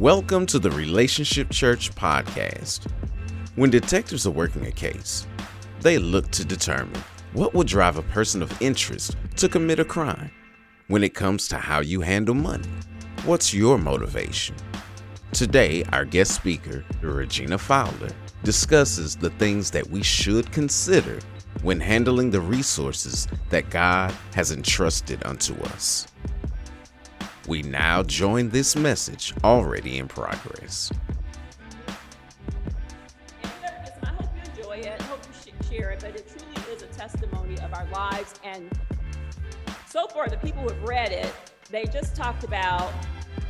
Welcome to the Relationship Church podcast. When detectives are working a case, they look to determine what will drive a person of interest to commit a crime. When it comes to how you handle money, what's your motivation? Today, our guest speaker, Regina Fowler, discusses the things that we should consider when handling the resources that God has entrusted unto us. We now join this message already in progress. I hope you enjoy it. I hope you share it, but it truly is a testimony of our lives. And so far, the people who have read it, they just talked about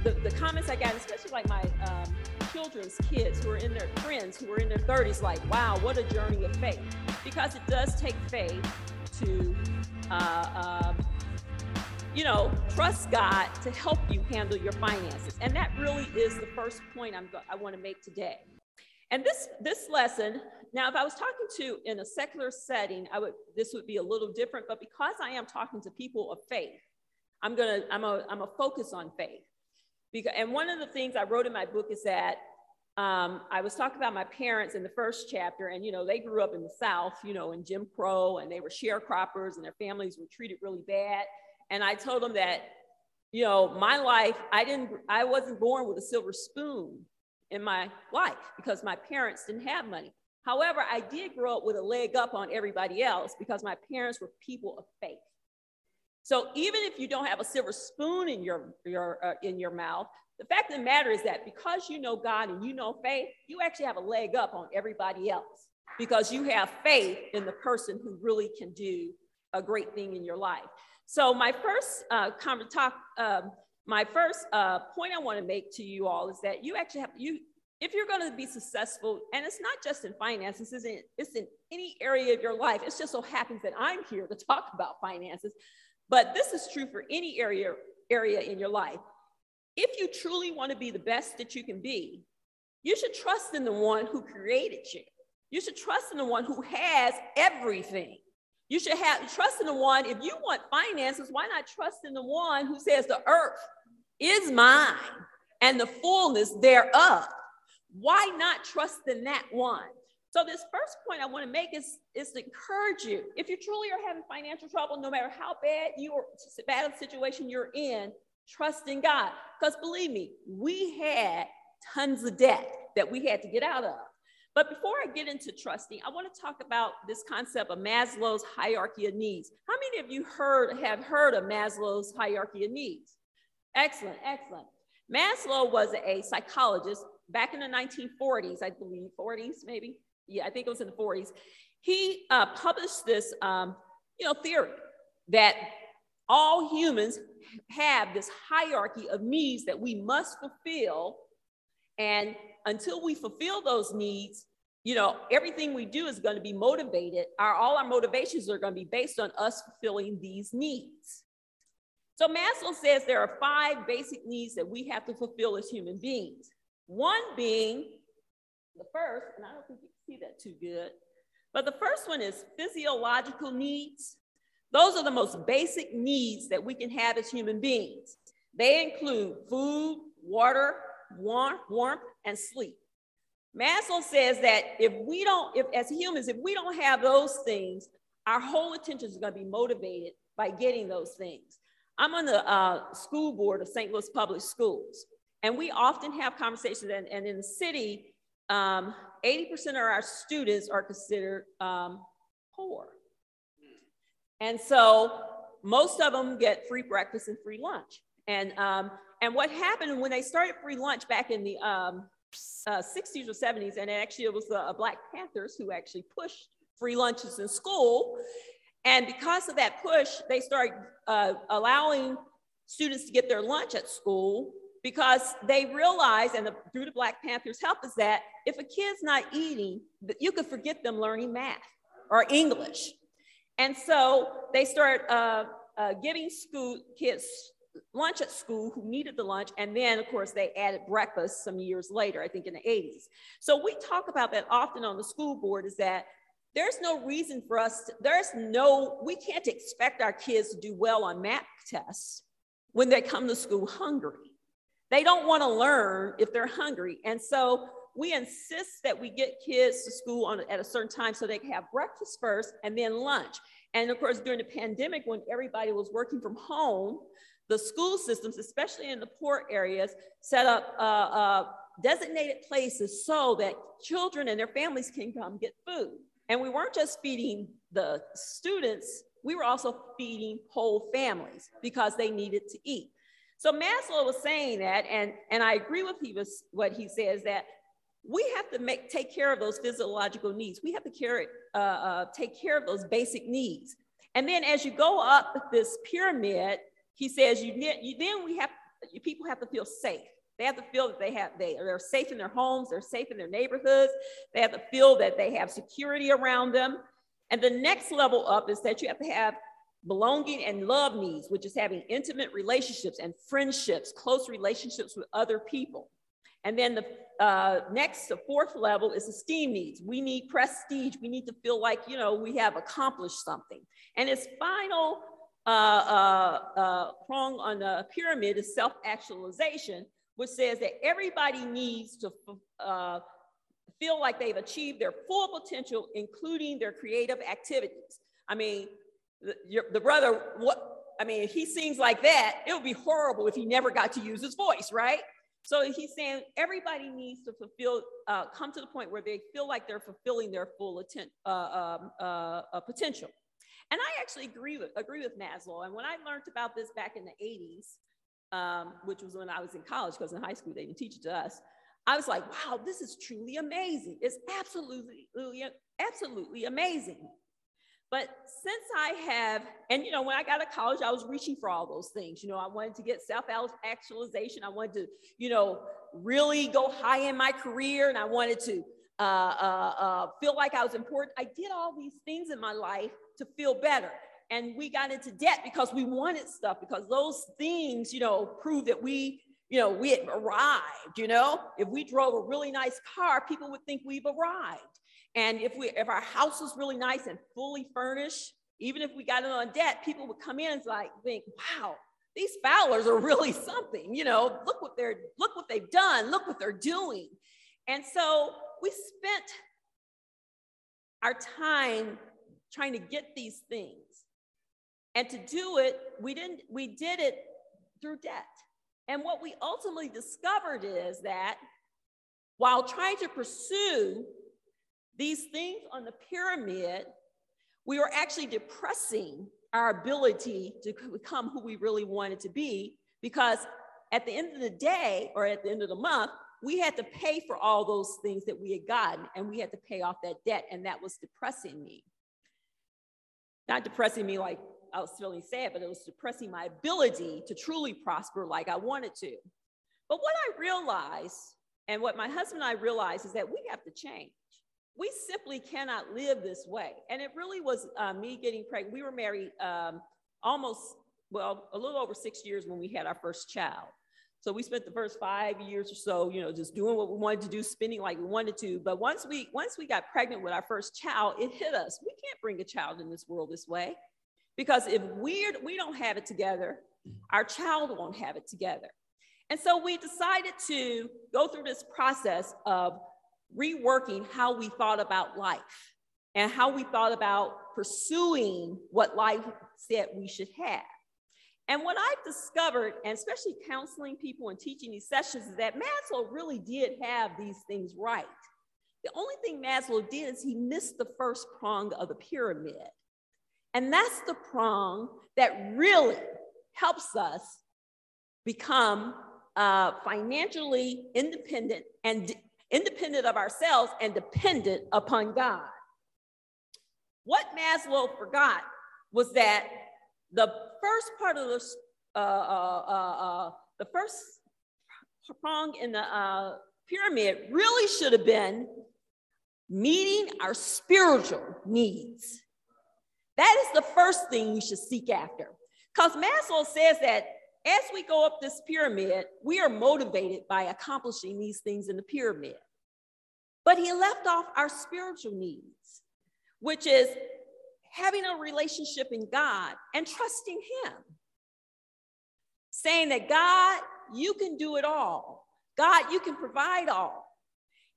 the, the comments I got, especially like my um, children's kids who are in their friends who are in their 30s, like, wow, what a journey of faith. Because it does take faith to uh, um, you know, trust God to help you handle your finances. And that really is the first point I'm go- I want to make today. And this this lesson, now if I was talking to in a secular setting, I would this would be a little different, but because I am talking to people of faith, I'm gonna I'm a I'm a focus on faith. Because and one of the things I wrote in my book is that um, I was talking about my parents in the first chapter, and you know they grew up in the South, you know, in Jim Crow, and they were sharecroppers, and their families were treated really bad. And I told them that, you know, my life, I didn't, I wasn't born with a silver spoon in my life because my parents didn't have money. However, I did grow up with a leg up on everybody else because my parents were people of faith. So even if you don't have a silver spoon in your, your uh, in your mouth, the fact of the matter is that because you know God and you know faith, you actually have a leg up on everybody else because you have faith in the person who really can do a great thing in your life. So my first uh, talk, um, my first uh, point I want to make to you all is that you actually have you if you're going to be successful, and it's not just in finances, it's in, it's in any area of your life. It just so happens that I'm here to talk about finances, but this is true for any area area in your life. If you truly want to be the best that you can be, you should trust in the one who created you. You should trust in the one who has everything. You should have trust in the one. If you want finances, why not trust in the one who says the earth is mine and the fullness thereof? Why not trust in that one? So this first point I want to make is, is to encourage you. If you truly are having financial trouble, no matter how bad you are, bad situation you're in, trust in God. Because believe me, we had tons of debt that we had to get out of. But before I get into trusting, I want to talk about this concept of Maslow's hierarchy of needs. How many of you heard have heard of Maslow's hierarchy of needs? Excellent, excellent. Maslow was a psychologist back in the 1940s, I believe, 40s maybe. Yeah, I think it was in the 40s. He uh, published this, um, you know, theory that all humans have this hierarchy of needs that we must fulfill and until we fulfill those needs, you know, everything we do is going to be motivated. Our all our motivations are going to be based on us fulfilling these needs. So Maslow says there are five basic needs that we have to fulfill as human beings. One being the first, and I don't think you can see that too good, but the first one is physiological needs. Those are the most basic needs that we can have as human beings. They include food, water, warmth, warmth and sleep. Maslow says that if we don't, if as humans, if we don't have those things, our whole attention is going to be motivated by getting those things. I'm on the uh, school board of St. Louis Public Schools, and we often have conversations. And, and in the city, um, 80% of our students are considered um, poor. And so most of them get free breakfast and free lunch. And um, and what happened when they started free lunch back in the um, uh, 60s or 70s, and actually it was the uh, Black Panthers who actually pushed free lunches in school. And because of that push, they started uh, allowing students to get their lunch at school because they realized, and the, through the Black Panthers' help, is that if a kid's not eating, you could forget them learning math or English. And so they start uh, uh, giving school kids lunch at school who needed the lunch. And then, of course, they added breakfast some years later, I think in the 80s. So we talk about that often on the school board is that there's no reason for us, to, there's no, we can't expect our kids to do well on math tests when they come to school hungry. They don't want to learn if they're hungry. And so we insist that we get kids to school on, at a certain time so they can have breakfast first and then lunch. And of course, during the pandemic, when everybody was working from home, the school systems, especially in the poor areas, set up uh, uh, designated places so that children and their families can come get food. And we weren't just feeding the students, we were also feeding whole families because they needed to eat. So Maslow was saying that, and, and I agree with he was, what he says that we have to make, take care of those physiological needs. We have to care, uh, uh, take care of those basic needs. And then as you go up this pyramid, he says you, you then we have people have to feel safe. They have to feel that they have they they're safe in their homes, they're safe in their neighborhoods. They have to feel that they have security around them. And the next level up is that you have to have belonging and love needs, which is having intimate relationships and friendships, close relationships with other people. And then the uh, next, the fourth level is esteem needs. We need prestige. We need to feel like, you know, we have accomplished something. And its final prong on the pyramid is self-actualization, which says that everybody needs to uh, feel like they've achieved their full potential, including their creative activities. I mean, the, your, the brother, what, I mean, if he sings like that, it would be horrible if he never got to use his voice, right? So he's saying everybody needs to fulfill, uh, come to the point where they feel like they're fulfilling their full atten- uh, um, uh, potential. And I actually agree with, agree with Maslow. And when I learned about this back in the 80s, um, which was when I was in college, because in high school they didn't teach it to us, I was like, wow, this is truly amazing. It's absolutely, absolutely amazing. But since I have, and you know, when I got to college, I was reaching for all those things. You know, I wanted to get self actualization. I wanted to, you know, really go high in my career and I wanted to uh, uh, uh, feel like I was important. I did all these things in my life to feel better. And we got into debt because we wanted stuff, because those things, you know, prove that we, you know, we had arrived, you know. If we drove a really nice car, people would think we've arrived. And if we if our house was really nice and fully furnished, even if we got it on debt, people would come in and like think, wow, these Fowlers are really something, you know, look what they're look what they've done, look what they're doing. And so we spent our time trying to get these things. And to do it, we didn't, we did it through debt. And what we ultimately discovered is that while trying to pursue these things on the pyramid, we were actually depressing our ability to become who we really wanted to be because at the end of the day or at the end of the month, we had to pay for all those things that we had gotten and we had to pay off that debt, and that was depressing me not depressing me like I was feeling sad, but it was depressing my ability to truly prosper like I wanted to. But what I realized, and what my husband and I realized, is that we have to change. We simply cannot live this way. And it really was uh, me getting pregnant. We were married um, almost, well, a little over six years when we had our first child. So we spent the first five years or so, you know, just doing what we wanted to do, spending like we wanted to. But once we once we got pregnant with our first child, it hit us. We can't bring a child in this world this way, because if we're we don't have it together, our child won't have it together. And so we decided to go through this process of reworking how we thought about life and how we thought about pursuing what life said we should have. And what I've discovered, and especially counseling people and teaching these sessions, is that Maslow really did have these things right. The only thing Maslow did is he missed the first prong of the pyramid. And that's the prong that really helps us become uh, financially independent and independent of ourselves and dependent upon God. What Maslow forgot was that the first part of the, uh, uh, uh, uh, the first prong in the uh, pyramid really should have been meeting our spiritual needs. That is the first thing we should seek after. Because Maslow says that as we go up this pyramid, we are motivated by accomplishing these things in the pyramid. But he left off our spiritual needs, which is having a relationship in God and trusting Him. Saying that God, you can do it all. God, you can provide all.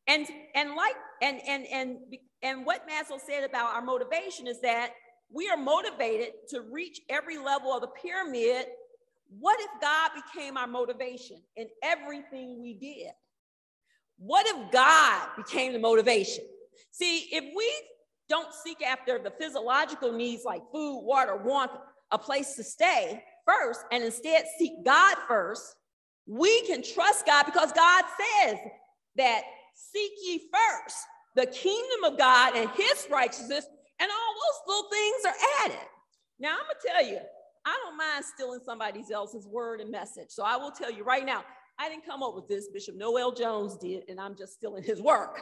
And and like and and and and what Maslow said about our motivation is that we are motivated to reach every level of the pyramid. What if God became our motivation in everything we did? What if God became the motivation? See, if we don't seek after the physiological needs like food, water, want a place to stay first, and instead seek God first, we can trust God because God says that seek ye first the kingdom of God and his righteousness, and all those little things are added. Now, I'm gonna tell you, I don't mind stealing somebody else's word and message. So I will tell you right now, I didn't come up with this. Bishop Noel Jones did, and I'm just stealing his work.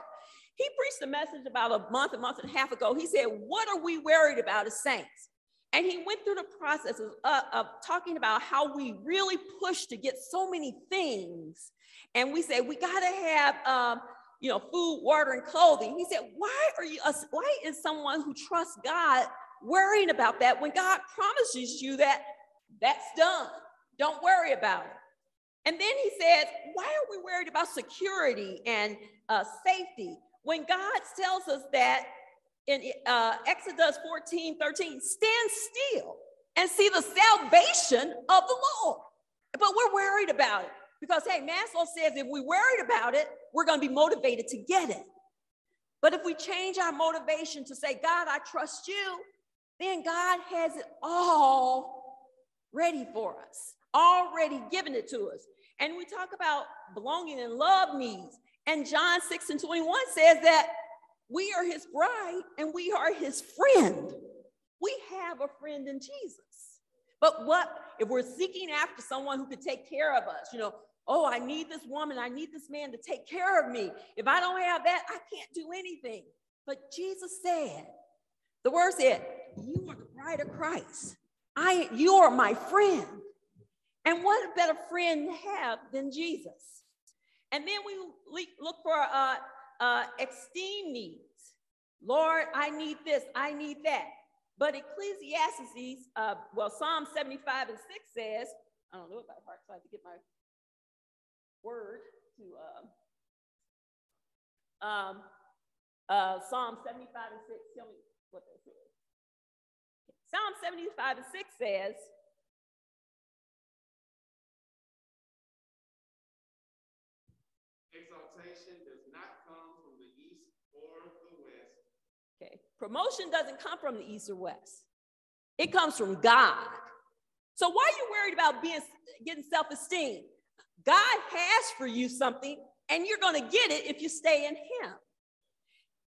He preached a message about a month, a month and a half ago. He said, What are we worried about as saints? And he went through the process of, uh, of talking about how we really push to get so many things. And we say, we got to have, um, you know, food, water, and clothing. He said, why are you, why is someone who trusts God worrying about that when God promises you that that's done? Don't worry about it. And then he says, why are we worried about security and uh, safety when God tells us that in uh, Exodus 14, 13, stand still and see the salvation of the Lord. But we're worried about it because, hey, Maslow says if we're worried about it, we're going to be motivated to get it. But if we change our motivation to say, God, I trust you, then God has it all ready for us, already given it to us. And we talk about belonging and love needs. And John 6 and 21 says that we are his bride and we are his friend. We have a friend in Jesus. But what if we're seeking after someone who could take care of us? You know, oh, I need this woman, I need this man to take care of me. If I don't have that, I can't do anything. But Jesus said, the word said, You are the bride of Christ. I, you are my friend. And what a better friend to have than Jesus? And then we look for uh, uh, esteem needs. Lord, I need this, I need that. But Ecclesiastes, uh, well, Psalm 75 and 6 says, I don't know if I heart, so I have to get my word to uh, um, uh, Psalm 75 and 6. Tell me what that says. Psalm 75 and 6 says, Exaltation does not come from the east or the west. Okay. Promotion doesn't come from the east or west. It comes from God. So why are you worried about being getting self-esteem? God has for you something, and you're going to get it if you stay in Him.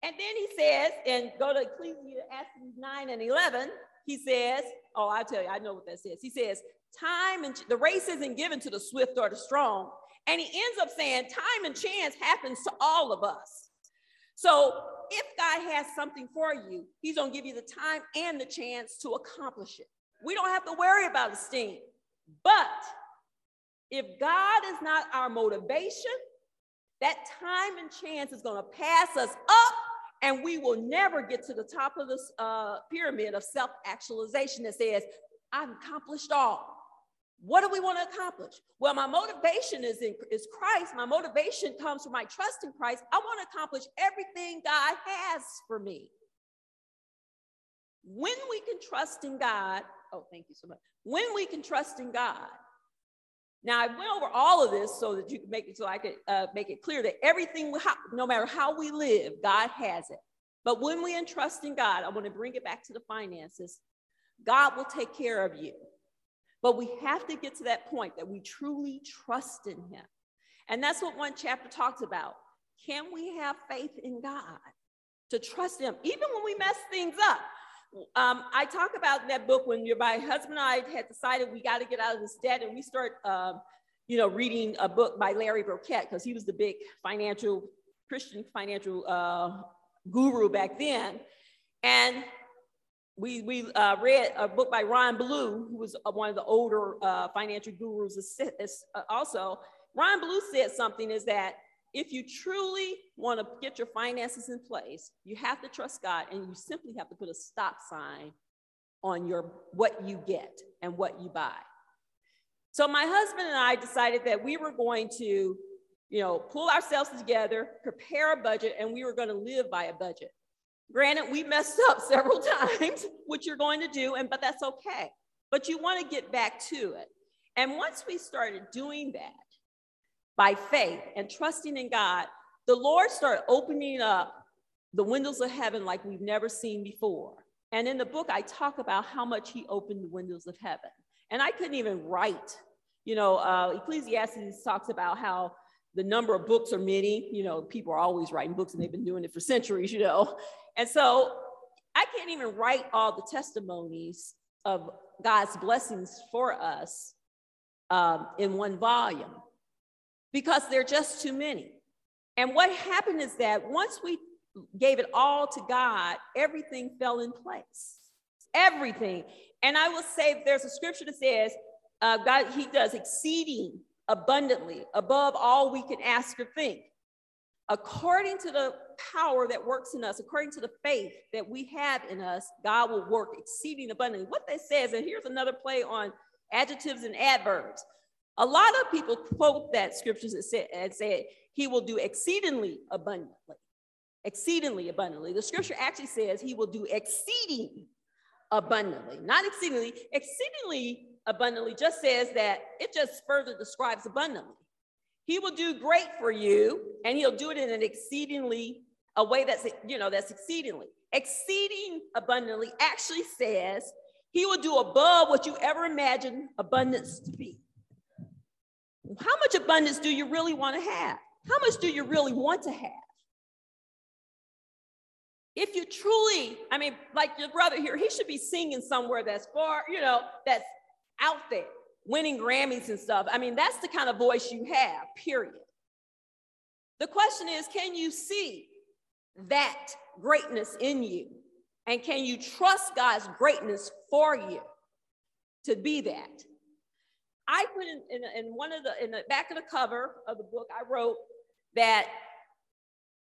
And then he says, and go to Ecclesiastes 9 and 11, he says, oh, I'll tell you, I know what that says. He says, time and the race isn't given to the swift or the strong, and he ends up saying, time and chance happens to all of us. So if God has something for you, he's going to give you the time and the chance to accomplish it. We don't have to worry about esteem. But if God is not our motivation, that time and chance is going to pass us up and we will never get to the top of this uh, pyramid of self actualization that says, I've accomplished all. What do we want to accomplish? Well, my motivation is in is Christ. My motivation comes from my trust in Christ. I want to accomplish everything God has for me. When we can trust in God, oh, thank you so much. When we can trust in God. Now, I went over all of this so that you can make it so I could uh, make it clear that everything, no matter how we live, God has it. But when we entrust in God, I want to bring it back to the finances. God will take care of you. But we have to get to that point that we truly trust in Him. And that's what one chapter talks about. Can we have faith in God to trust Him, even when we mess things up? Um, I talk about in that book when my husband and I had decided we got to get out of this debt, and we start, um, you know, reading a book by Larry Burkett because he was the big financial Christian financial uh, guru back then. And we, we uh, read a book by Ron Blue, who was uh, one of the older uh, financial gurus uh, also. Ron Blue said something is that if you truly want to get your finances in place, you have to trust God and you simply have to put a stop sign on your what you get and what you buy. So my husband and I decided that we were going to, you know, pull ourselves together, prepare a budget, and we were going to live by a budget. Granted, we messed up several times, which you're going to do, and but that's okay. But you want to get back to it. And once we started doing that by faith and trusting in God, the Lord started opening up the windows of heaven like we've never seen before. And in the book, I talk about how much He opened the windows of heaven. And I couldn't even write. You know, uh, Ecclesiastes talks about how the number of books are many. You know, people are always writing books and they've been doing it for centuries, you know. And so I can't even write all the testimonies of God's blessings for us um, in one volume because they're just too many. And what happened is that once we gave it all to God, everything fell in place. Everything. And I will say there's a scripture that says, uh, God, He does exceeding abundantly above all we can ask or think according to the power that works in us, according to the faith that we have in us, God will work exceeding abundantly. What that says, and here's another play on adjectives and adverbs. A lot of people quote that scriptures and say, and say he will do exceedingly abundantly. Exceedingly abundantly. The scripture actually says he will do exceeding abundantly, not exceedingly. Exceedingly abundantly just says that it just further describes abundantly. He will do great for you, and he'll do it in an exceedingly, a way that's, you know, that's exceedingly. Exceeding abundantly actually says he will do above what you ever imagined abundance to be. How much abundance do you really want to have? How much do you really want to have? If you truly, I mean, like your brother here, he should be singing somewhere that's far, you know, that's out there winning Grammys and stuff. I mean, that's the kind of voice you have, period. The question is can you see that greatness in you? And can you trust God's greatness for you to be that? I put in, in, in one of the, in the back of the cover of the book, I wrote that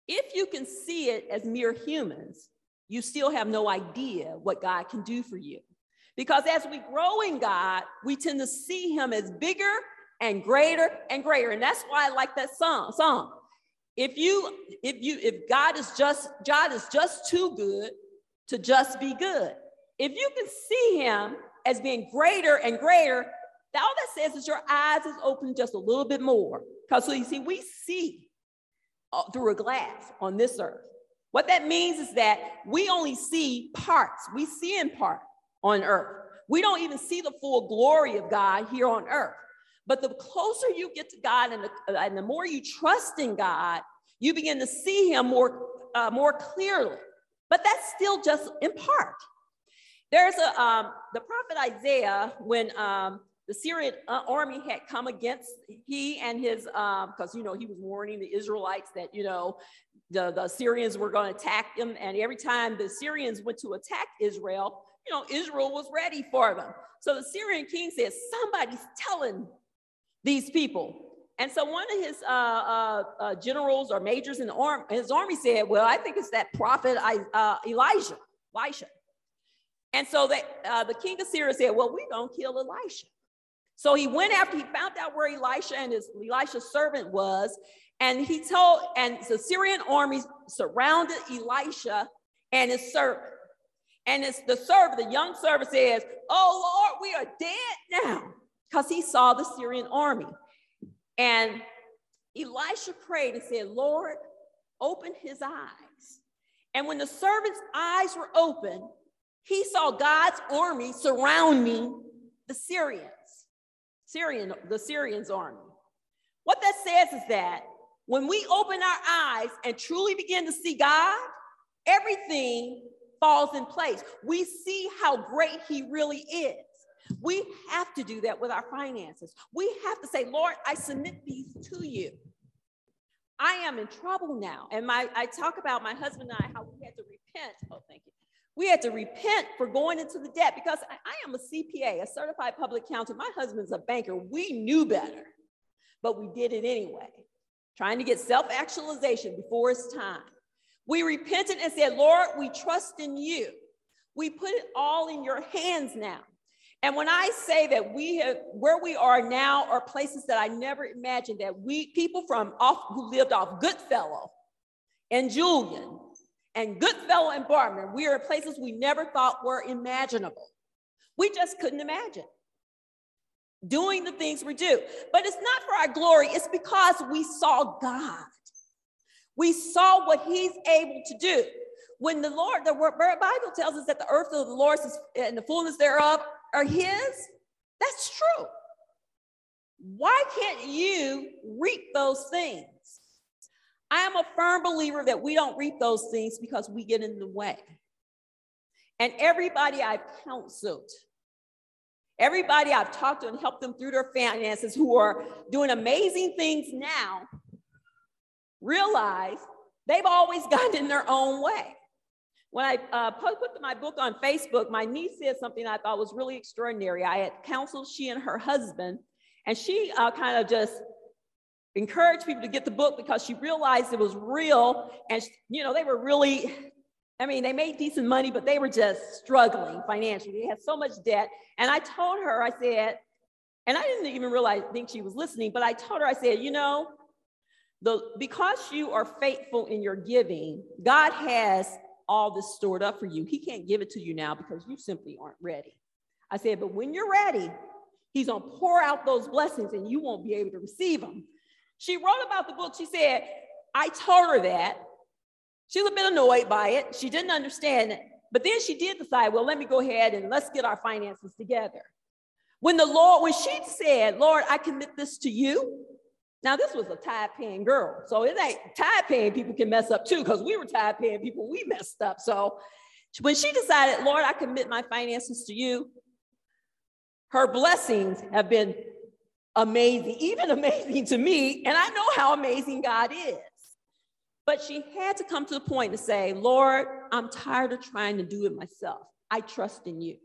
if you can see it as mere humans, you still have no idea what God can do for you. Because as we grow in God, we tend to see him as bigger and greater and greater. And that's why I like that song. song. If you, if you, if God is just, God is just too good to just be good. If you can see him as being greater and greater, all that says is your eyes is open just a little bit more. Because so you see, we see uh, through a glass on this earth. What that means is that we only see parts. We see in part on earth. We don't even see the full glory of God here on earth. But the closer you get to God and the, and the more you trust in God, you begin to see Him more, uh, more clearly. But that's still just in part. There's a um, the prophet Isaiah when um, the Syrian uh, army had come against he and his because um, you know he was warning the Israelites that you know the, the Syrians were going to attack them, and every time the Syrians went to attack Israel, you know, Israel was ready for them. So the Syrian king says, somebody's telling these people. And so one of his uh, uh, uh, generals or majors in the arm, his army said, well, I think it's that prophet uh, Elijah, Elisha. And so they, uh, the king of Syria said, well, we don't kill Elisha. So he went after he found out where Elisha and his Elisha's servant was, and he told, and the Syrian army surrounded Elisha and his servant. And it's the servant, the young servant says, Oh Lord, we are dead now. Because he saw the Syrian army. And Elisha prayed and said, Lord, open his eyes. And when the servant's eyes were open, he saw God's army surrounding the Syrians, Syrian, the Syrians' army. What that says is that when we open our eyes and truly begin to see God, everything falls in place. We see how great He really is. We have to do that with our finances. We have to say, Lord, I submit these to you. I am in trouble now. And my I talk about my husband and I, how we had to repent. Oh, thank you. We had to repent for going into the debt because I, I am a CPA, a certified public accountant. My husband's a banker. We knew better, but we did it anyway, trying to get self actualization before it's time. We repented and said, Lord, we trust in you. We put it all in your hands now. And when I say that we have where we are now are places that I never imagined that we people from off who lived off Goodfellow and Julian and Goodfellow and Bartmer, we are places we never thought were imaginable. We just couldn't imagine doing the things we do. But it's not for our glory, it's because we saw God. We saw what He's able to do. When the Lord, the Bible tells us that the earth of the Lord is and the fullness thereof are his, that's true. Why can't you reap those things? I am a firm believer that we don't reap those things because we get in the way. And everybody I've counseled, everybody I've talked to and helped them through their finances who are doing amazing things now, realize they've always gotten in their own way. When I uh, put my book on Facebook, my niece said something I thought was really extraordinary. I had counseled she and her husband, and she uh, kind of just encouraged people to get the book because she realized it was real. And, you know, they were really, I mean, they made decent money, but they were just struggling financially. They had so much debt. And I told her, I said, and I didn't even realize, think she was listening, but I told her, I said, you know, the, because you are faithful in your giving, God has all this stored up for you. He can't give it to you now because you simply aren't ready. I said, but when you're ready, he's going to pour out those blessings and you won't be able to receive them. She wrote about the book. She said, I told her that. She was a bit annoyed by it. She didn't understand it. But then she did decide, well, let me go ahead and let's get our finances together. When the Lord, when she said, Lord, I commit this to you, now, this was a tithe paying girl. So it ain't tithe paying people can mess up too, because we were tithe paying people, we messed up. So when she decided, Lord, I commit my finances to you, her blessings have been amazing, even amazing to me. And I know how amazing God is. But she had to come to the point to say, Lord, I'm tired of trying to do it myself. I trust in you.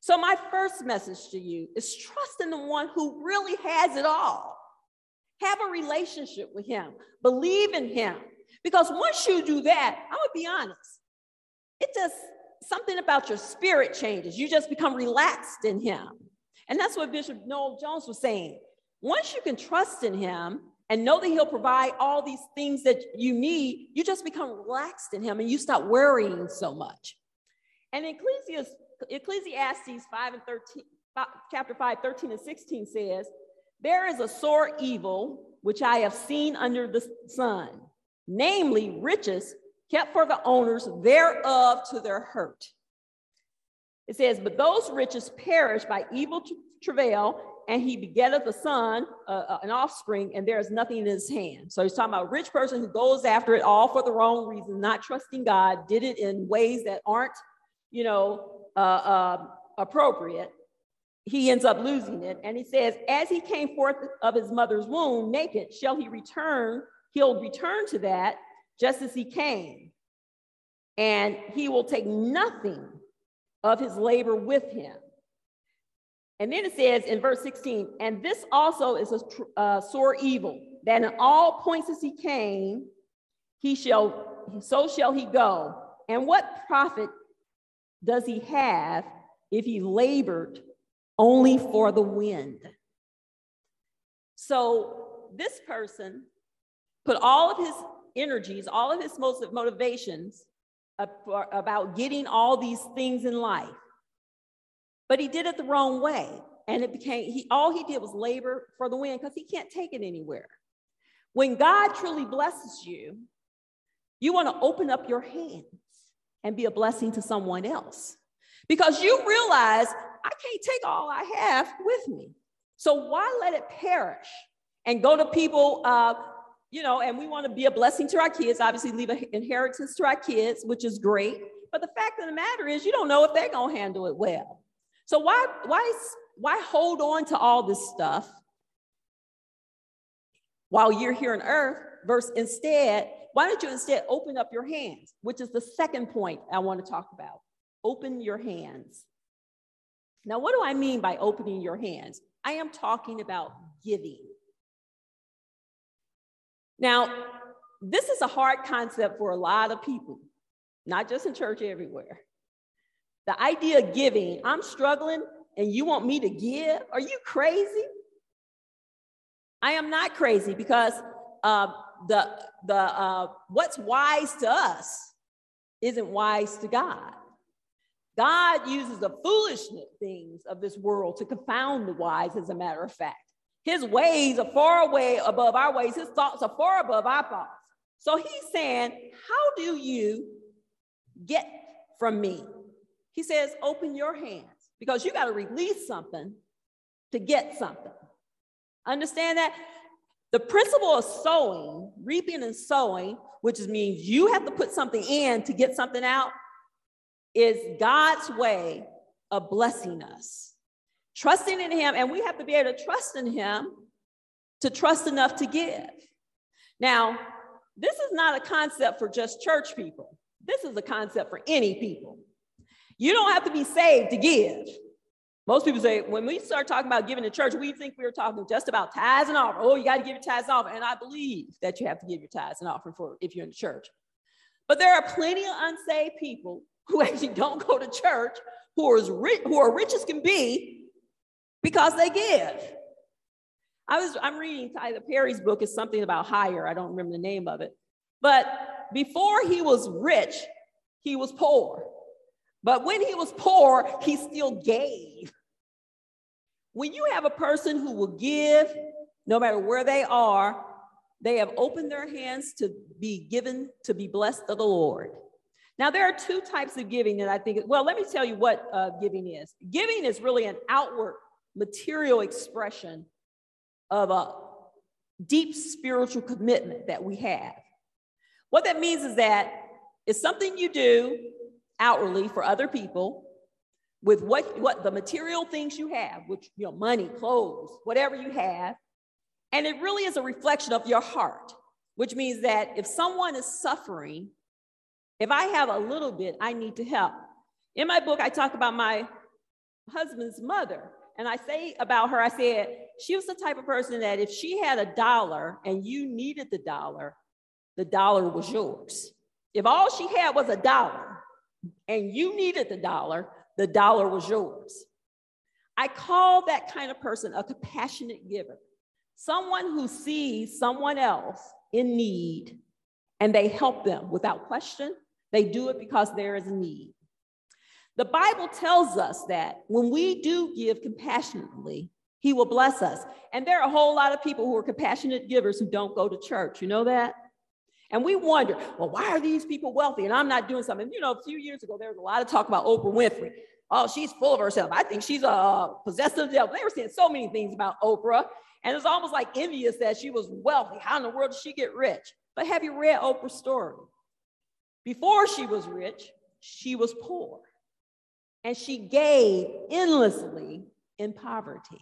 So, my first message to you is trust in the one who really has it all. Have a relationship with him. Believe in him. Because once you do that, I'm gonna be honest, it just something about your spirit changes. You just become relaxed in him. And that's what Bishop Noel Jones was saying. Once you can trust in him and know that he'll provide all these things that you need, you just become relaxed in him and you stop worrying so much. And Ecclesiastes, Ecclesiastes 5 and 13, chapter 5, 13 and 16 says, there is a sore evil which I have seen under the sun, namely riches kept for the owners thereof to their hurt. It says, But those riches perish by evil travail, and he begetteth a son, uh, uh, an offspring, and there is nothing in his hand. So he's talking about a rich person who goes after it all for the wrong reason, not trusting God, did it in ways that aren't, you know, uh, uh, appropriate he ends up losing it. And he says, as he came forth of his mother's womb naked, shall he return? He'll return to that just as he came. And he will take nothing of his labor with him. And then it says in verse 16, and this also is a uh, sore evil, that in all points as he came, he shall, so shall he go. And what profit does he have if he labored only for the wind. So this person put all of his energies, all of his most motivations about getting all these things in life. But he did it the wrong way. And it became, he, all he did was labor for the wind because he can't take it anywhere. When God truly blesses you, you want to open up your hands and be a blessing to someone else because you realize I can't take all I have with me. So why let it perish and go to people, uh, you know, and we want to be a blessing to our kids, obviously leave an inheritance to our kids, which is great. But the fact of the matter is you don't know if they're going to handle it well. So why, why, why hold on to all this stuff while you're here on earth versus instead, why don't you instead open up your hands, which is the second point I want to talk about. Open your hands. Now, what do I mean by opening your hands? I am talking about giving. Now, this is a hard concept for a lot of people, not just in church, everywhere. The idea of giving, I'm struggling and you want me to give? Are you crazy? I am not crazy because uh, the, the, uh, what's wise to us isn't wise to God. God uses the foolishness things of this world to confound the wise, as a matter of fact. His ways are far away above our ways, his thoughts are far above our thoughts. So he's saying, How do you get from me? He says, Open your hands because you got to release something to get something. Understand that? The principle of sowing, reaping and sowing, which means you have to put something in to get something out, is God's way of blessing us. Trusting in Him, and we have to be able to trust in Him to trust enough to give. Now, this is not a concept for just church people. This is a concept for any people. You don't have to be saved to give. Most people say, when we start talking about giving to church, we think we are talking just about tithes and offering. Oh, you got to give your tithes and offering. And I believe that you have to give your tithes and offering for if you're in the church. But there are plenty of unsaved people who actually don't go to church, who are, rich, who are rich as can be because they give. I was, I'm reading Tyler Perry's book, is something about higher. I don't remember the name of it. But before he was rich, he was poor. But when he was poor, he still gave. When you have a person who will give, no matter where they are, they have opened their hands to be given to be blessed of the Lord. Now, there are two types of giving that I think, well, let me tell you what uh, giving is. Giving is really an outward material expression of a deep spiritual commitment that we have. What that means is that it's something you do outwardly for other people with what, what the material things you have, which, you know, money, clothes, whatever you have. And it really is a reflection of your heart, which means that if someone is suffering, if I have a little bit, I need to help. In my book, I talk about my husband's mother. And I say about her, I said, she was the type of person that if she had a dollar and you needed the dollar, the dollar was yours. If all she had was a dollar and you needed the dollar, the dollar was yours. I call that kind of person a compassionate giver, someone who sees someone else in need and they help them without question, they do it because there is a need. The Bible tells us that when we do give compassionately, He will bless us. And there are a whole lot of people who are compassionate givers who don't go to church. You know that? And we wonder, well, why are these people wealthy and I'm not doing something? You know, a few years ago, there was a lot of talk about Oprah Winfrey. Oh, she's full of herself. I think she's a uh, the devil. They were saying so many things about Oprah. And it's almost like envious that she was wealthy. How in the world did she get rich? But have you read Oprah's story? Before she was rich, she was poor. And she gave endlessly in poverty.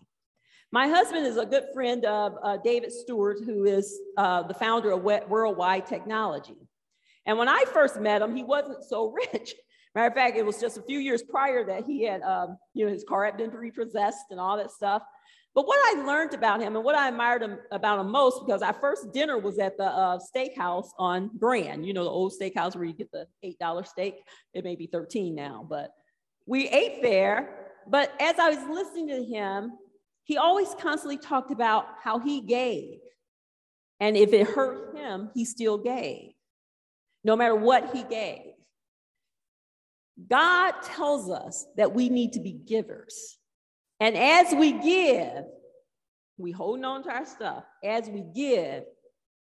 My husband is a good friend of uh, David Steward, who is uh, the founder of Worldwide Technology. And when I first met him, he wasn't so rich. Matter of fact, it was just a few years prior that he had, um, you know, his car had been repossessed and all that stuff. But what I learned about him and what I admired him, about him most, because our first dinner was at the uh, steakhouse on Grand, you know, the old steakhouse where you get the $8 steak. It may be 13 now, but we ate there. But as I was listening to him, he always constantly talked about how he gave. And if it hurt him, he still gave, no matter what he gave. God tells us that we need to be givers. And as we give, we hold on to our stuff. As we give,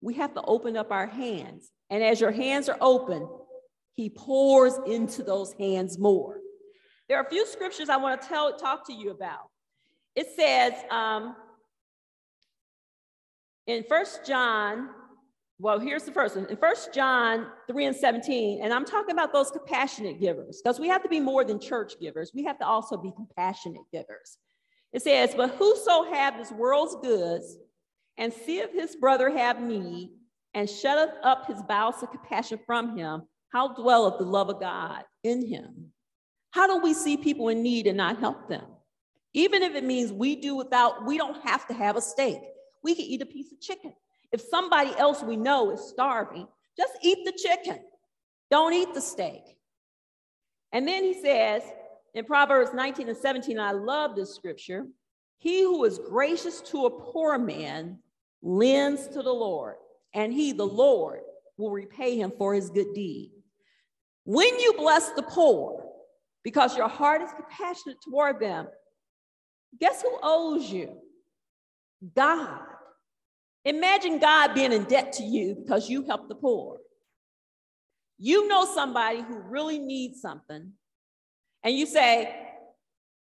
we have to open up our hands. And as your hands are open, he pours into those hands more. There are a few scriptures I want to tell, talk to you about. It says um, in First John, well, here's the first one. In First John 3 and 17, and I'm talking about those compassionate givers, because we have to be more than church givers. We have to also be compassionate givers. It says, But whoso have this world's goods, and seeth his brother have need, and shutteth up his bowels of compassion from him, how dwelleth the love of God in him? How do we see people in need and not help them? Even if it means we do without, we don't have to have a steak. We can eat a piece of chicken. If somebody else we know is starving, just eat the chicken. Don't eat the steak. And then he says, in Proverbs 19 and 17, I love this scripture. He who is gracious to a poor man lends to the Lord, and he, the Lord, will repay him for his good deed. When you bless the poor, because your heart is compassionate toward them, guess who owes you? God. Imagine God being in debt to you because you helped the poor. You know somebody who really needs something, and you say,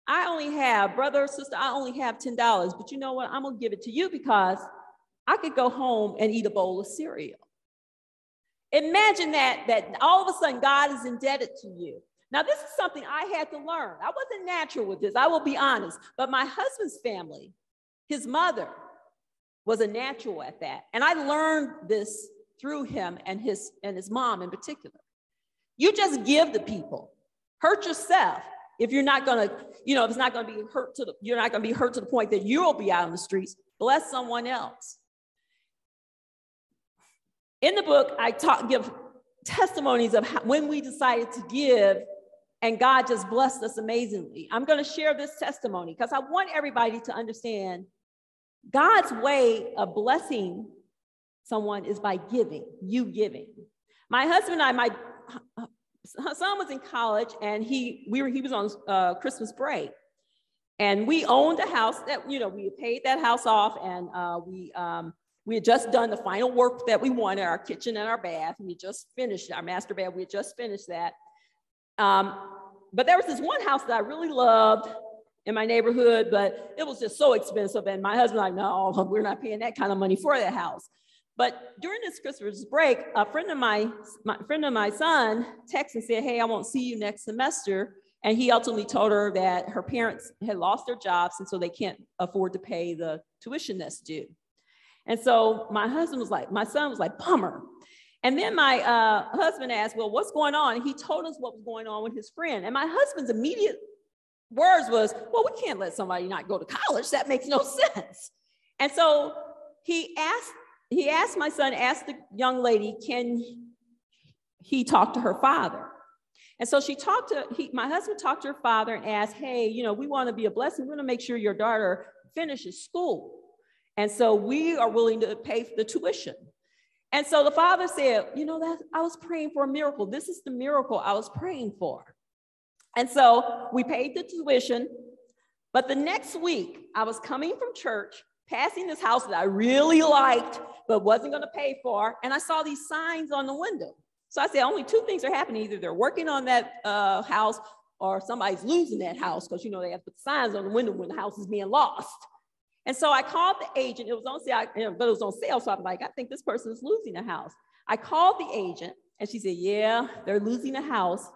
I only have, brother or sister, I only have $10, but you know what? I'm gonna give it to you because I could go home and eat a bowl of cereal. Imagine that, that all of a sudden God is indebted to you. Now, this is something I had to learn. I wasn't natural with this, I will be honest. But my husband's family, his mother, was a natural at that. And I learned this through him and his, and his mom in particular. You just give to people, hurt yourself. If you're not gonna, you know, if it's not gonna be hurt to the, you're not gonna be hurt to the point that you'll be out on the streets, bless someone else. In the book, I talk, give testimonies of how, when we decided to give and God just blessed us amazingly. I'm going to share this testimony because I want everybody to understand God's way of blessing someone is by giving, you giving. My husband and I, my son was in college and he, we were, he was on uh, Christmas break. And we owned a house that, you know, we paid that house off and uh, we, um, we had just done the final work that we wanted, our kitchen and our bath. We just finished our master bath. We had just finished that. Um, but there was this one house that I really loved in my neighborhood, but it was just so expensive. And my husband, like, no, we're not paying that kind of money for that house. But during this Christmas break, a friend of my, my friend of my son texted and said, "Hey, I won't see you next semester." And he ultimately told her that her parents had lost their jobs, and so they can't afford to pay the tuition that's due. And so my husband was like, my son was like, bummer. And then my uh, husband asked, well, what's going on? And he told us what was going on with his friend. And my husband's immediate words was, well, we can't let somebody not go to college. That makes no sense. And so he asked, he asked my son, asked the young lady, can he talk to her father? And so she talked to, he, my husband talked to her father and asked, hey, you know, we want to be a blessing. We want to make sure your daughter finishes school. And so we are willing to pay the tuition. And so the father said, You know, that I was praying for a miracle. This is the miracle I was praying for. And so we paid the tuition. But the next week, I was coming from church, passing this house that I really liked, but wasn't going to pay for. And I saw these signs on the window. So I said, Only two things are happening either they're working on that uh, house or somebody's losing that house because, you know, they have to put signs on the window when the house is being lost. And so I called the agent. It was on sale, but it was on sale. So I'm like, I think this person is losing a house. I called the agent and she said, Yeah, they're losing a house.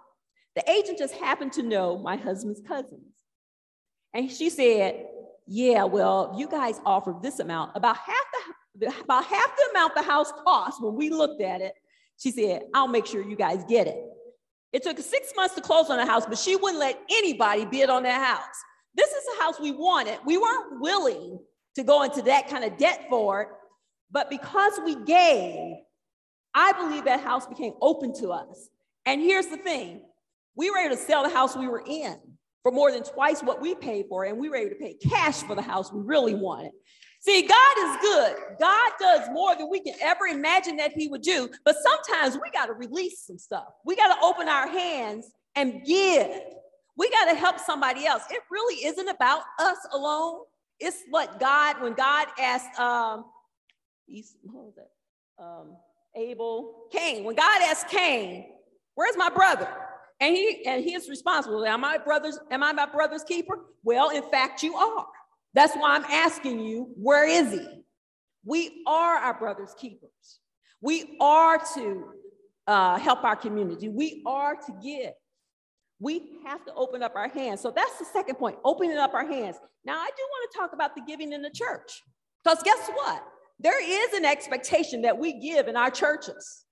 The agent just happened to know my husband's cousins. And she said, Yeah, well, you guys offered this amount, about half the about half the amount the house cost when we looked at it. She said, I'll make sure you guys get it. It took six months to close on the house, but she wouldn't let anybody bid on that house. This is the house we wanted. We weren't willing to go into that kind of debt for it, but because we gave, I believe that house became open to us. And here's the thing we were able to sell the house we were in for more than twice what we paid for, and we were able to pay cash for the house we really wanted. See, God is good. God does more than we can ever imagine that He would do. But sometimes we got to release some stuff. We got to open our hands and give. We got to help somebody else. It really isn't about us alone. It's what God, when God asked, um? Um, Abel, Cain. When God asked Cain, "Where's my brother?" And he and he is responsible. Am I brother's? Am I my brother's keeper? Well, in fact, you are. That's why I'm asking you, where is he? We are our brother's keepers. We are to uh, help our community. We are to give. We have to open up our hands. So that's the second point, opening up our hands. Now, I do want to talk about the giving in the church. Because guess what? There is an expectation that we give in our churches.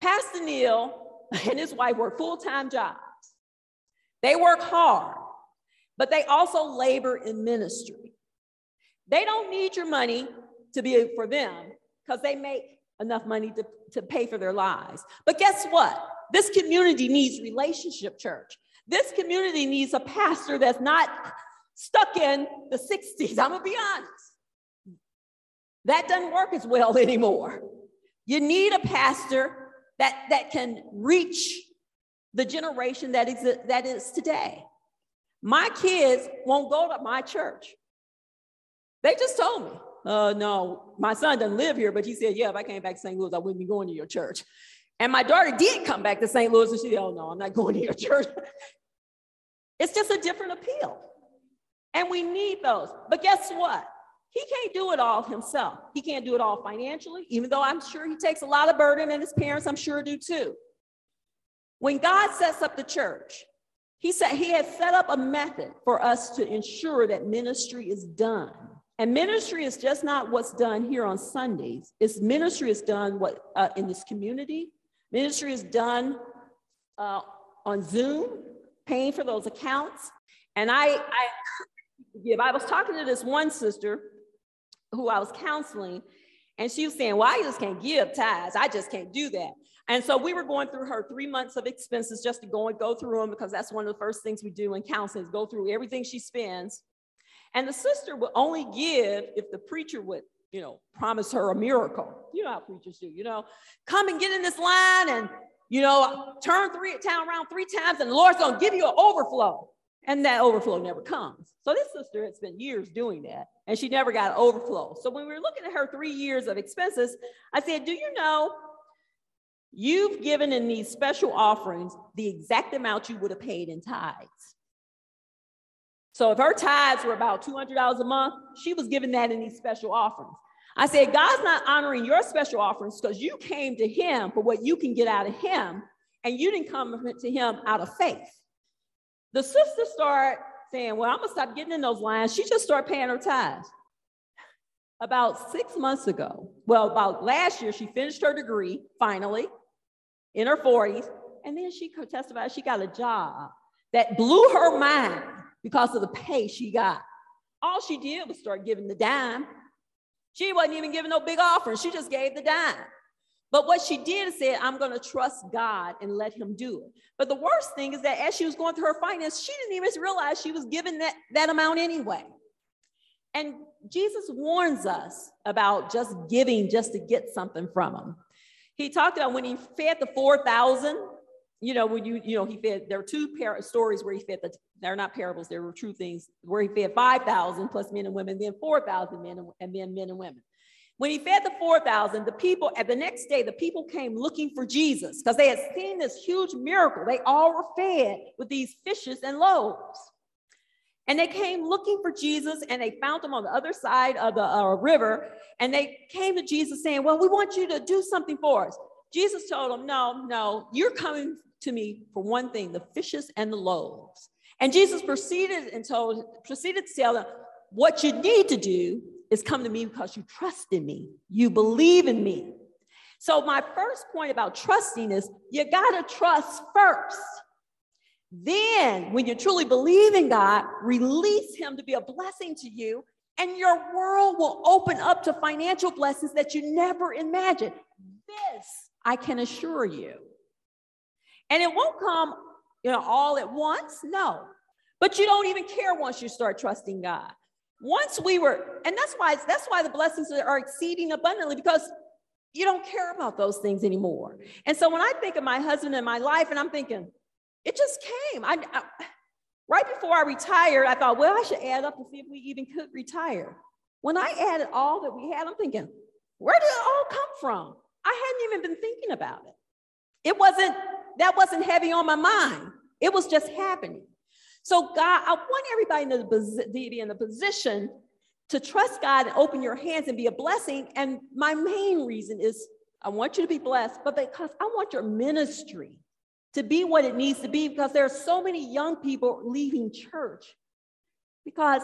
Pastor Neil and his wife work full time jobs. They work hard, but they also labor in ministry. They don't need your money to be for them because they make enough money to, to pay for their lives. But guess what? This community needs relationship church. This community needs a pastor that's not stuck in the 60s. I'm gonna be honest. That doesn't work as well anymore. You need a pastor that, that can reach the generation that is, that is today. My kids won't go to my church. They just told me, uh, no, my son doesn't live here, but he said, yeah, if I came back to St. Louis, I wouldn't be going to your church. And my daughter did come back to St. Louis and she said, oh no, I'm not going to your church. it's just a different appeal. And we need those. But guess what? He can't do it all himself. He can't do it all financially, even though I'm sure he takes a lot of burden, and his parents, I'm sure, do too. When God sets up the church, he said he has set up a method for us to ensure that ministry is done. And ministry is just not what's done here on Sundays. It's ministry is done what uh, in this community. Ministry is done uh, on Zoom, paying for those accounts. And I, I give. I was talking to this one sister who I was counseling, and she was saying, Well, I just can't give tithes. I just can't do that. And so we were going through her three months of expenses just to go and go through them because that's one of the first things we do in counseling is go through everything she spends. And the sister would only give if the preacher would, you know, promise her a miracle. You know how preachers do, you know, come and get in this line and, you know, turn three town around three times and the Lord's gonna give you an overflow. And that overflow never comes. So this sister had spent years doing that and she never got overflow. So when we were looking at her three years of expenses, I said, Do you know you've given in these special offerings the exact amount you would have paid in tithes? So if her tithes were about $200 a month, she was giving that in these special offerings. I said, God's not honoring your special offerings because you came to Him for what you can get out of Him, and you didn't come to Him out of faith. The sister started saying, Well, I'm gonna stop getting in those lines. She just started paying her tithes. About six months ago, well, about last year, she finished her degree finally in her 40s, and then she testified she got a job that blew her mind because of the pay she got. All she did was start giving the dime. She wasn't even giving no big offering, she just gave the dime. But what she did is say, I'm going to trust God and let him do it. But the worst thing is that as she was going through her finance, she didn't even realize she was given that, that amount anyway. And Jesus warns us about just giving just to get something from him. He talked about when he fed the 4,000, you know, when you, you know, he fed, there are two par- stories where he fed the, they're not parables, they were true things, where he fed 5,000 plus men and women, then 4,000 men and, and then men and women. When he fed the 4,000, the people, at the next day, the people came looking for Jesus because they had seen this huge miracle. They all were fed with these fishes and loaves. And they came looking for Jesus and they found him on the other side of the uh, river. And they came to Jesus saying, Well, we want you to do something for us. Jesus told them, No, no, you're coming to me for one thing the fishes and the loaves. And Jesus proceeded and told, proceeded to tell them, What you need to do is come to me because you trust in me, you believe in me. So, my first point about trusting is you got to trust first. Then, when you truly believe in God, release Him to be a blessing to you, and your world will open up to financial blessings that you never imagined. This I can assure you. And it won't come, you know, all at once, no. But you don't even care once you start trusting God once we were, and that's why that's why the blessings are exceeding abundantly because you don't care about those things anymore. And so when I think of my husband and my life, and I'm thinking, it just came. I, I right before I retired, I thought, well, I should add up to see if we even could retire. When I added all that we had, I'm thinking, where did it all come from? I hadn't even been thinking about it. It wasn't that wasn't heavy on my mind. It was just happening. So, God, I want everybody to be in the position to trust God and open your hands and be a blessing. And my main reason is I want you to be blessed, but because I want your ministry to be what it needs to be, because there are so many young people leaving church because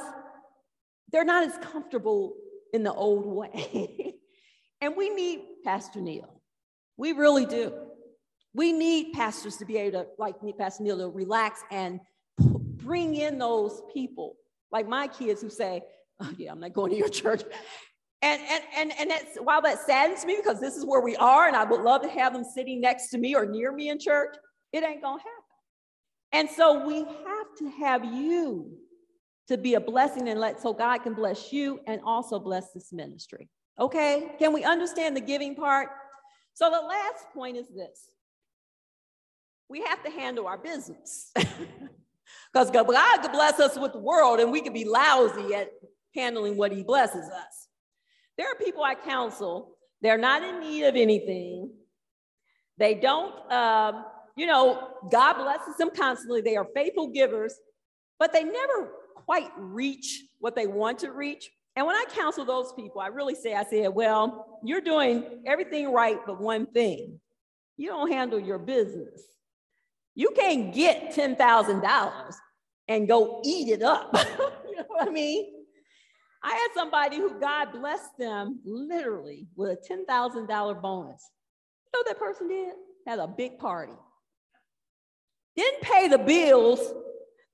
they're not as comfortable in the old way. and we need Pastor Neil. We really do. We need pastors to be able to, like Pastor Neil, to relax and bring in those people, like my kids who say, oh, yeah, I'm not going to your church. And, and, and, and that's, while that saddens me because this is where we are and I would love to have them sitting next to me or near me in church, it ain't going to happen. And so we have to have you to be a blessing and let so God can bless you and also bless this ministry. Okay? Can we understand the giving part? So the last point is this. We have to handle our business. Because God could bless us with the world and we could be lousy at handling what he blesses us. There are people I counsel, they're not in need of anything. They don't, um, you know, God blesses them constantly. They are faithful givers, but they never quite reach what they want to reach. And when I counsel those people, I really say, I said, well, you're doing everything right, but one thing you don't handle your business. You can't get $10,000 and go eat it up. you know what I mean? I had somebody who God blessed them literally with a $10,000 bonus. You know that person did? Had a big party. Didn't pay the bills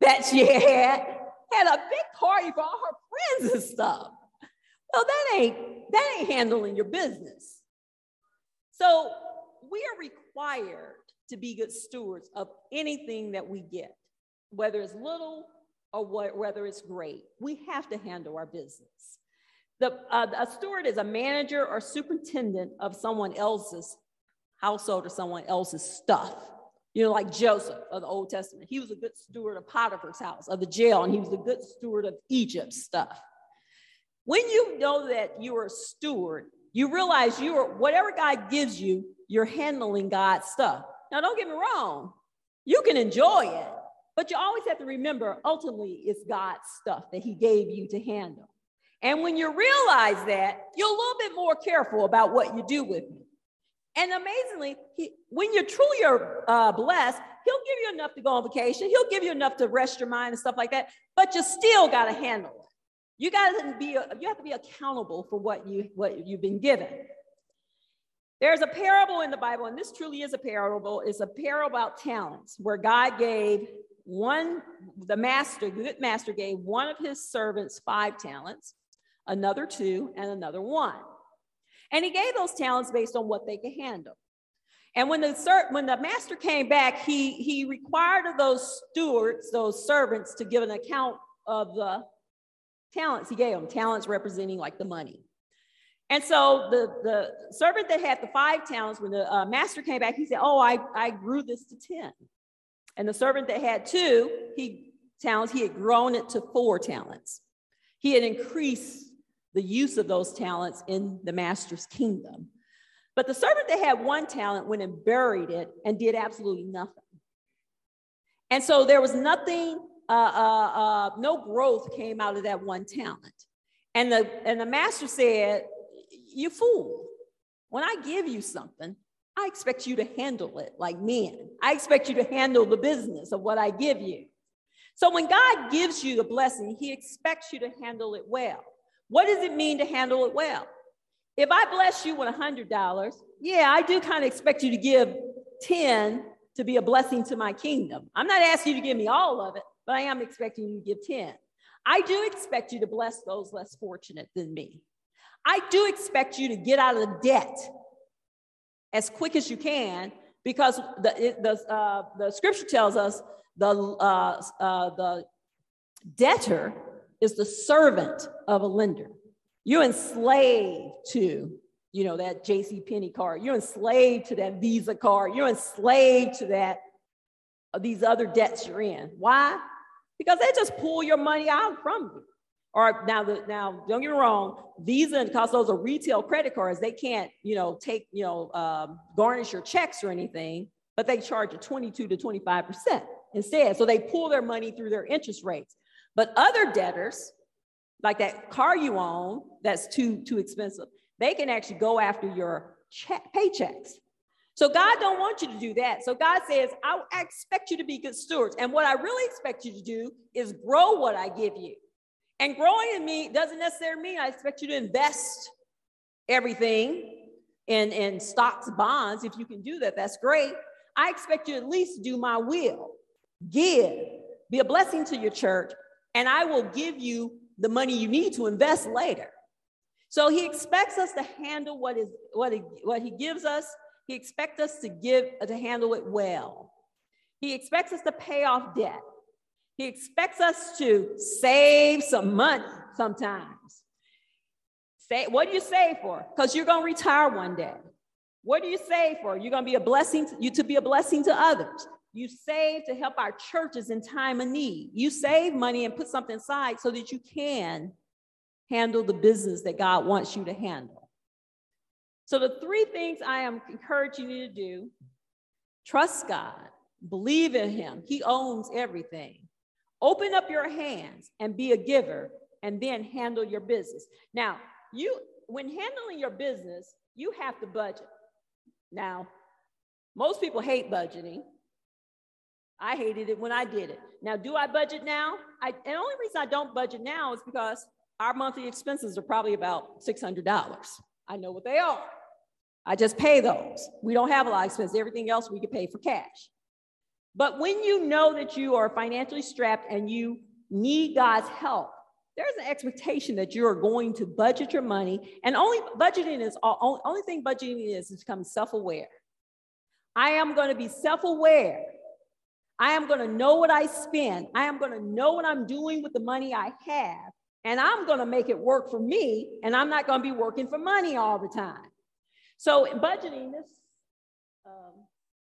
that she had, had a big party for all her friends and stuff. Well, that ain't that ain't handling your business. So we are required to be good stewards of anything that we get, whether it's little or what, whether it's great. We have to handle our business. The, uh, a steward is a manager or superintendent of someone else's household or someone else's stuff. You know, like Joseph of the Old Testament. He was a good steward of Potiphar's house, of the jail, and he was a good steward of Egypt's stuff. When you know that you're a steward, you realize you are whatever God gives you, you're handling God's stuff. Now, don't get me wrong, you can enjoy it, but you always have to remember ultimately it's God's stuff that He gave you to handle. And when you realize that, you're a little bit more careful about what you do with it. And amazingly, he, when you're truly uh, blessed, he'll give you enough to go on vacation. He'll give you enough to rest your mind and stuff like that. But you still got to handle it. You got to be. You have to be accountable for what you what you've been given. There's a parable in the Bible, and this truly is a parable. It's a parable about talents, where God gave one, the master, the good master gave one of his servants five talents, another two, and another one. And he gave those talents based on what they could handle. And when the, when the master came back, he, he required of those stewards, those servants, to give an account of the talents he gave them, talents representing like the money. And so the, the servant that had the five talents, when the uh, master came back, he said, Oh, I, I grew this to 10. And the servant that had two he, talents, he had grown it to four talents. He had increased the use of those talents in the master's kingdom. But the servant that had one talent went and buried it and did absolutely nothing. And so there was nothing, uh, uh, uh, no growth came out of that one talent. And the, and the master said, You fool, when I give you something, I expect you to handle it like men. I expect you to handle the business of what I give you. So when God gives you the blessing, he expects you to handle it well. What does it mean to handle it well? If I bless you with $100, yeah, I do kind of expect you to give 10 to be a blessing to my kingdom. I'm not asking you to give me all of it, but I am expecting you to give 10. I do expect you to bless those less fortunate than me. I do expect you to get out of the debt as quick as you can because the, the, uh, the scripture tells us the, uh, uh, the debtor is the servant of a lender. You're enslaved to, you know, that J.C. Penney card. You're enslaved to that Visa card. You're enslaved to that uh, these other debts you're in. Why? Because they just pull your money out from you. Or now, the, now, don't get me wrong. Visa, because those are retail credit cards, they can't, you know, take, you know, um, garnish your checks or anything, but they charge a 22 to 25 percent instead. So they pull their money through their interest rates. But other debtors, like that car you own that's too too expensive, they can actually go after your check, paychecks. So God don't want you to do that. So God says, I expect you to be good stewards. And what I really expect you to do is grow what I give you. And growing in me doesn't necessarily mean I expect you to invest everything in, in stocks, bonds. If you can do that, that's great. I expect you at least do my will. Give, be a blessing to your church, and I will give you the money you need to invest later. So he expects us to handle what is what he, what he gives us. He expects us to give to handle it well. He expects us to pay off debt. He expects us to save some money sometimes. Say, what do you save for? Because you're going to retire one day. What do you save for? You're going to be a blessing to, you to be a blessing to others. You save to help our churches in time of need. You save money and put something aside so that you can handle the business that God wants you to handle. So the three things I am encouraging you to do, trust God, believe in him. He owns everything. Open up your hands and be a giver and then handle your business. Now, you when handling your business, you have to budget. Now, most people hate budgeting. I hated it when I did it. Now, do I budget now? I, and the only reason I don't budget now is because our monthly expenses are probably about $600. I know what they are. I just pay those. We don't have a lot of expenses. Everything else we can pay for cash. But when you know that you are financially strapped and you need God's help, there's an expectation that you are going to budget your money. And only budgeting is all, only thing budgeting is is become self-aware. I am going to be self-aware. I am going to know what I spend. I am going to know what I'm doing with the money I have. And I'm going to make it work for me. And I'm not going to be working for money all the time. So budgeting this, um,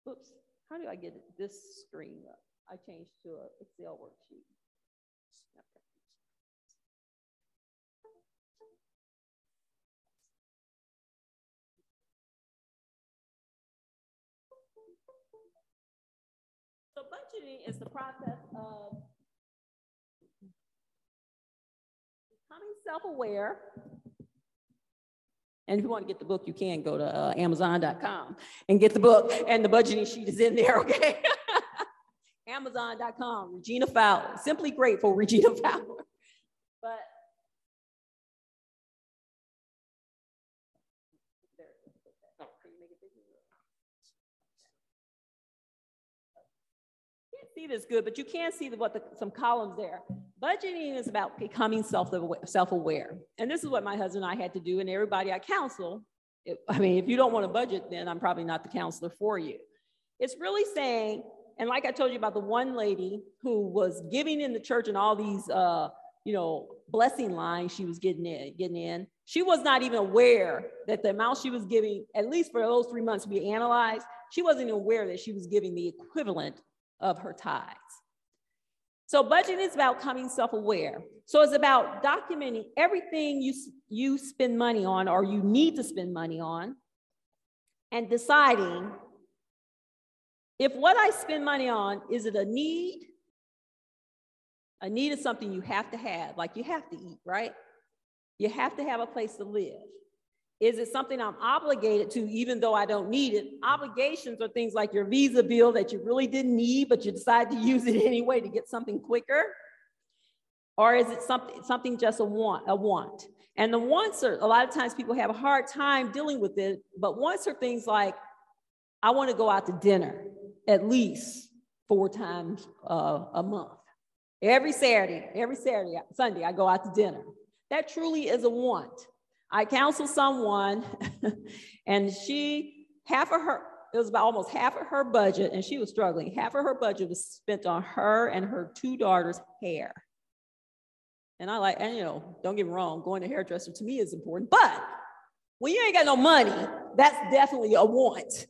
oops, how do I get this screen up? I changed to an Excel worksheet. So budgeting is the process of becoming self-aware. And if you want to get the book, you can go to uh, Amazon.com and get the book, and the budgeting sheet is in there, okay? Amazon.com, Regina Fowler. Simply grateful, Regina Fowler. But can't see this good, but you can see the, what the, some columns there. Budgeting is about becoming self-aware. And this is what my husband and I had to do, and everybody I counsel, it, I mean, if you don't want to budget, then I'm probably not the counselor for you. It's really saying, and like I told you about the one lady who was giving in the church and all these, uh, you know, blessing lines she was getting in, getting in. She was not even aware that the amount she was giving, at least for those three months we analyzed, she wasn't aware that she was giving the equivalent of her tithes. So budgeting is about coming self-aware. So it's about documenting everything you, you spend money on or you need to spend money on and deciding if what I spend money on, is it a need? A need is something you have to have, like you have to eat, right? You have to have a place to live. Is it something I'm obligated to, even though I don't need it? Obligations are things like your visa bill that you really didn't need, but you decide to use it anyway to get something quicker. Or is it something, something just a want, a want? And the wants are, a lot of times people have a hard time dealing with it, but wants are things like, I want to go out to dinner at least four times uh, a month. Every Saturday, every Saturday, Sunday, I go out to dinner. That truly is a want. I counseled someone and she, half of her, it was about almost half of her budget, and she was struggling. Half of her budget was spent on her and her two daughters' hair. And I like, and you know, don't get me wrong, going to hairdresser to me is important, but when you ain't got no money, that's definitely a want.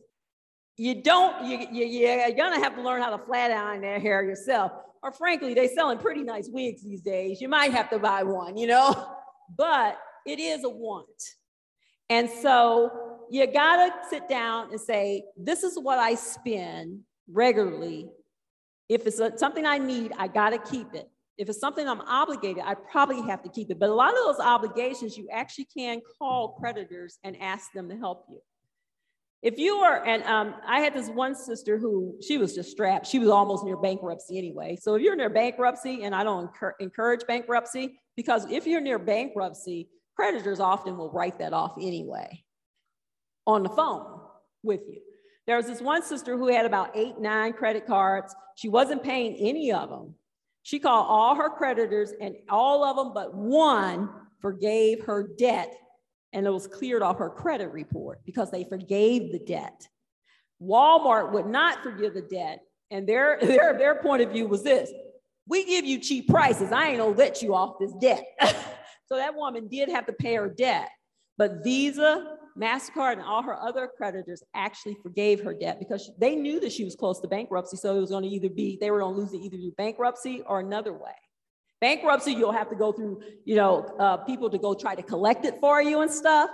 You don't, you, you, you're gonna have to learn how to flat iron their hair yourself. Or frankly, they selling pretty nice wigs these days. You might have to buy one, you know? But it is a want. And so you gotta sit down and say, this is what I spend regularly. If it's a, something I need, I gotta keep it. If it's something I'm obligated, I probably have to keep it. But a lot of those obligations, you actually can call creditors and ask them to help you. If you are, and um, I had this one sister who she was just strapped. She was almost near bankruptcy anyway. So if you're near bankruptcy, and I don't encourage bankruptcy, because if you're near bankruptcy, creditors often will write that off anyway on the phone with you. There was this one sister who had about eight, nine credit cards. She wasn't paying any of them. She called all her creditors, and all of them but one forgave her debt, and it was cleared off her credit report because they forgave the debt. Walmart would not forgive the debt, And their, their, their point of view was this we give you cheap prices. I ain't gonna let you off this debt. so that woman did have to pay her debt. But Visa, MasterCard, and all her other creditors actually forgave her debt because they knew that she was close to bankruptcy. So it was going to either be, they were going to lose it either through bankruptcy or another way. Bankruptcy, you'll have to go through, you know, uh, people to go try to collect it for you and stuff.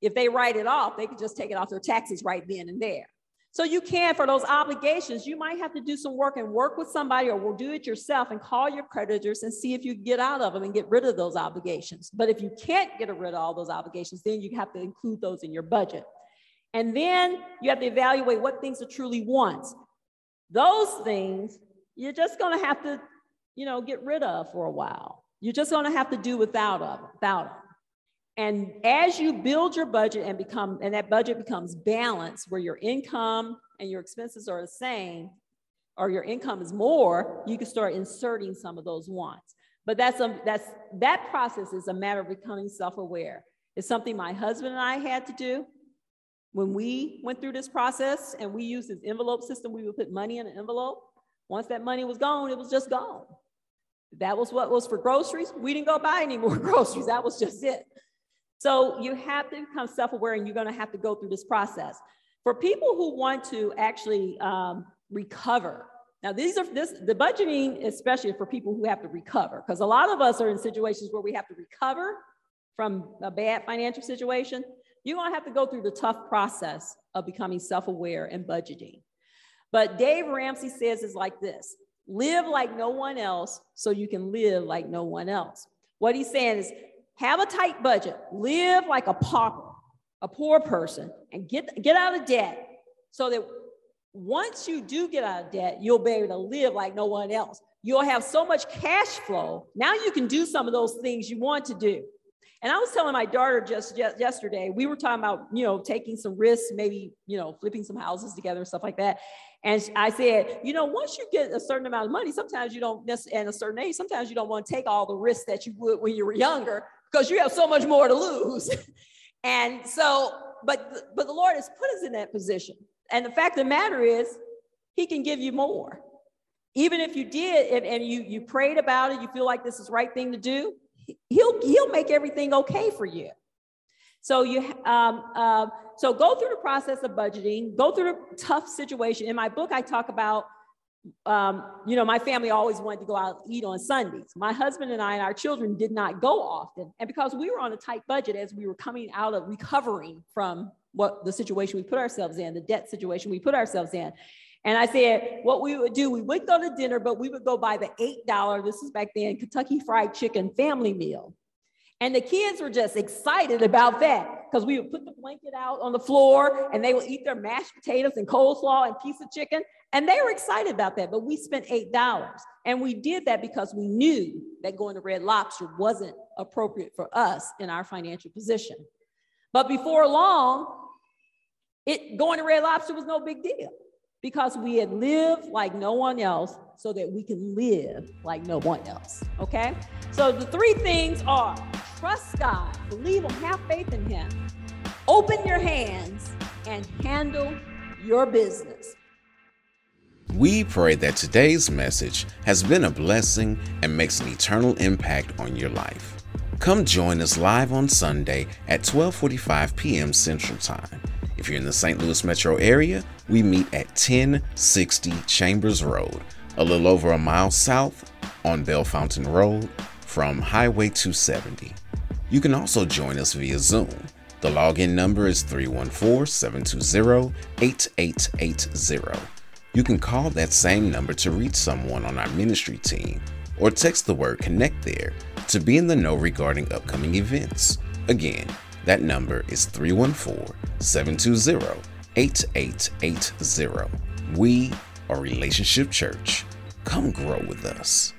If they write it off, they could just take it off their taxes right then and there. So you can, for those obligations, you might have to do some work and work with somebody or will do it yourself and call your creditors and see if you can get out of them and get rid of those obligations. But if you can't get rid of all those obligations, then you have to include those in your budget. And then you have to evaluate what things are truly wants. Those things you're just going to have to, you know, get rid of for a while. You're just going to have to do without them, without them. And as you build your budget and become, and that budget becomes balanced where your income and your expenses are the same, or your income is more, you can start inserting some of those wants. But that's a, that's that process is a matter of becoming self-aware. It's something my husband and I had to do when we went through this process and we used this envelope system. We would put money in an envelope. Once that money was gone, it was just gone. That was what was for groceries. We didn't go buy any more groceries. That was just it. So you have to become self-aware and you're gonna have to go through this process. For people who want to actually um, recover, now these are this the budgeting, especially for people who have to recover, because a lot of us are in situations where we have to recover from a bad financial situation. You're gonna have to go through the tough process of becoming self-aware and budgeting. But Dave Ramsey says is like this: live like no one else so you can live like no one else. What he's saying is have a tight budget, live like a pauper, a poor person, and get, get out of debt so that once you do get out of debt, you'll be able to live like no one else. You'll have so much cash flow. Now you can do some of those things you want to do. And I was telling my daughter just, just yesterday, we were talking about, you know, taking some risks, maybe, you know, flipping some houses together and stuff like that. And I said, you know, once you get a certain amount of money, sometimes you don't, and a certain age, sometimes you don't want to take all the risks that you would when you were younger because you have so much more to lose. and so, but but the Lord has put us in that position. And the fact of the matter is, He can give you more. Even if you did and, and you you prayed about it, you feel like this is the right thing to do, He'll He'll make everything okay for you. So you um, uh, so go through the process of budgeting, go through the tough situation. In my book, I talk about um, you know, my family always wanted to go out and eat on Sundays. My husband and I and our children did not go often. And because we were on a tight budget as we were coming out of recovering from what the situation we put ourselves in, the debt situation we put ourselves in. And I said, what we would do, we would go to dinner, but we would go buy the $8, this is back then, Kentucky Fried Chicken family meal. And the kids were just excited about that because we would put the blanket out on the floor and they would eat their mashed potatoes and coleslaw and piece of chicken. And they were excited about that. But we spent $8. And we did that because we knew that going to Red Lobster wasn't appropriate for us in our financial position. But before long, it going to Red Lobster was no big deal because we had lived like no one else so that we can live like no one else. Okay? So the three things are trust God, believe Him, have faith in Him, open your hands, and handle your business. We pray that today's message has been a blessing and makes an eternal impact on your life. Come join us live on Sunday at 12:45 p.m. Central Time. If you're in the St. Louis metro area, we meet at 1060 Chambers Road, a little over a mile south on Bell Bellefontaine Road from Highway 270. You can also join us via Zoom. The login number is 314 720 8880. You can call that same number to reach someone on our ministry team or text the word connect there to be in the know regarding upcoming events. Again, that number is 314 720 8880. We are Relationship Church. Come grow with us.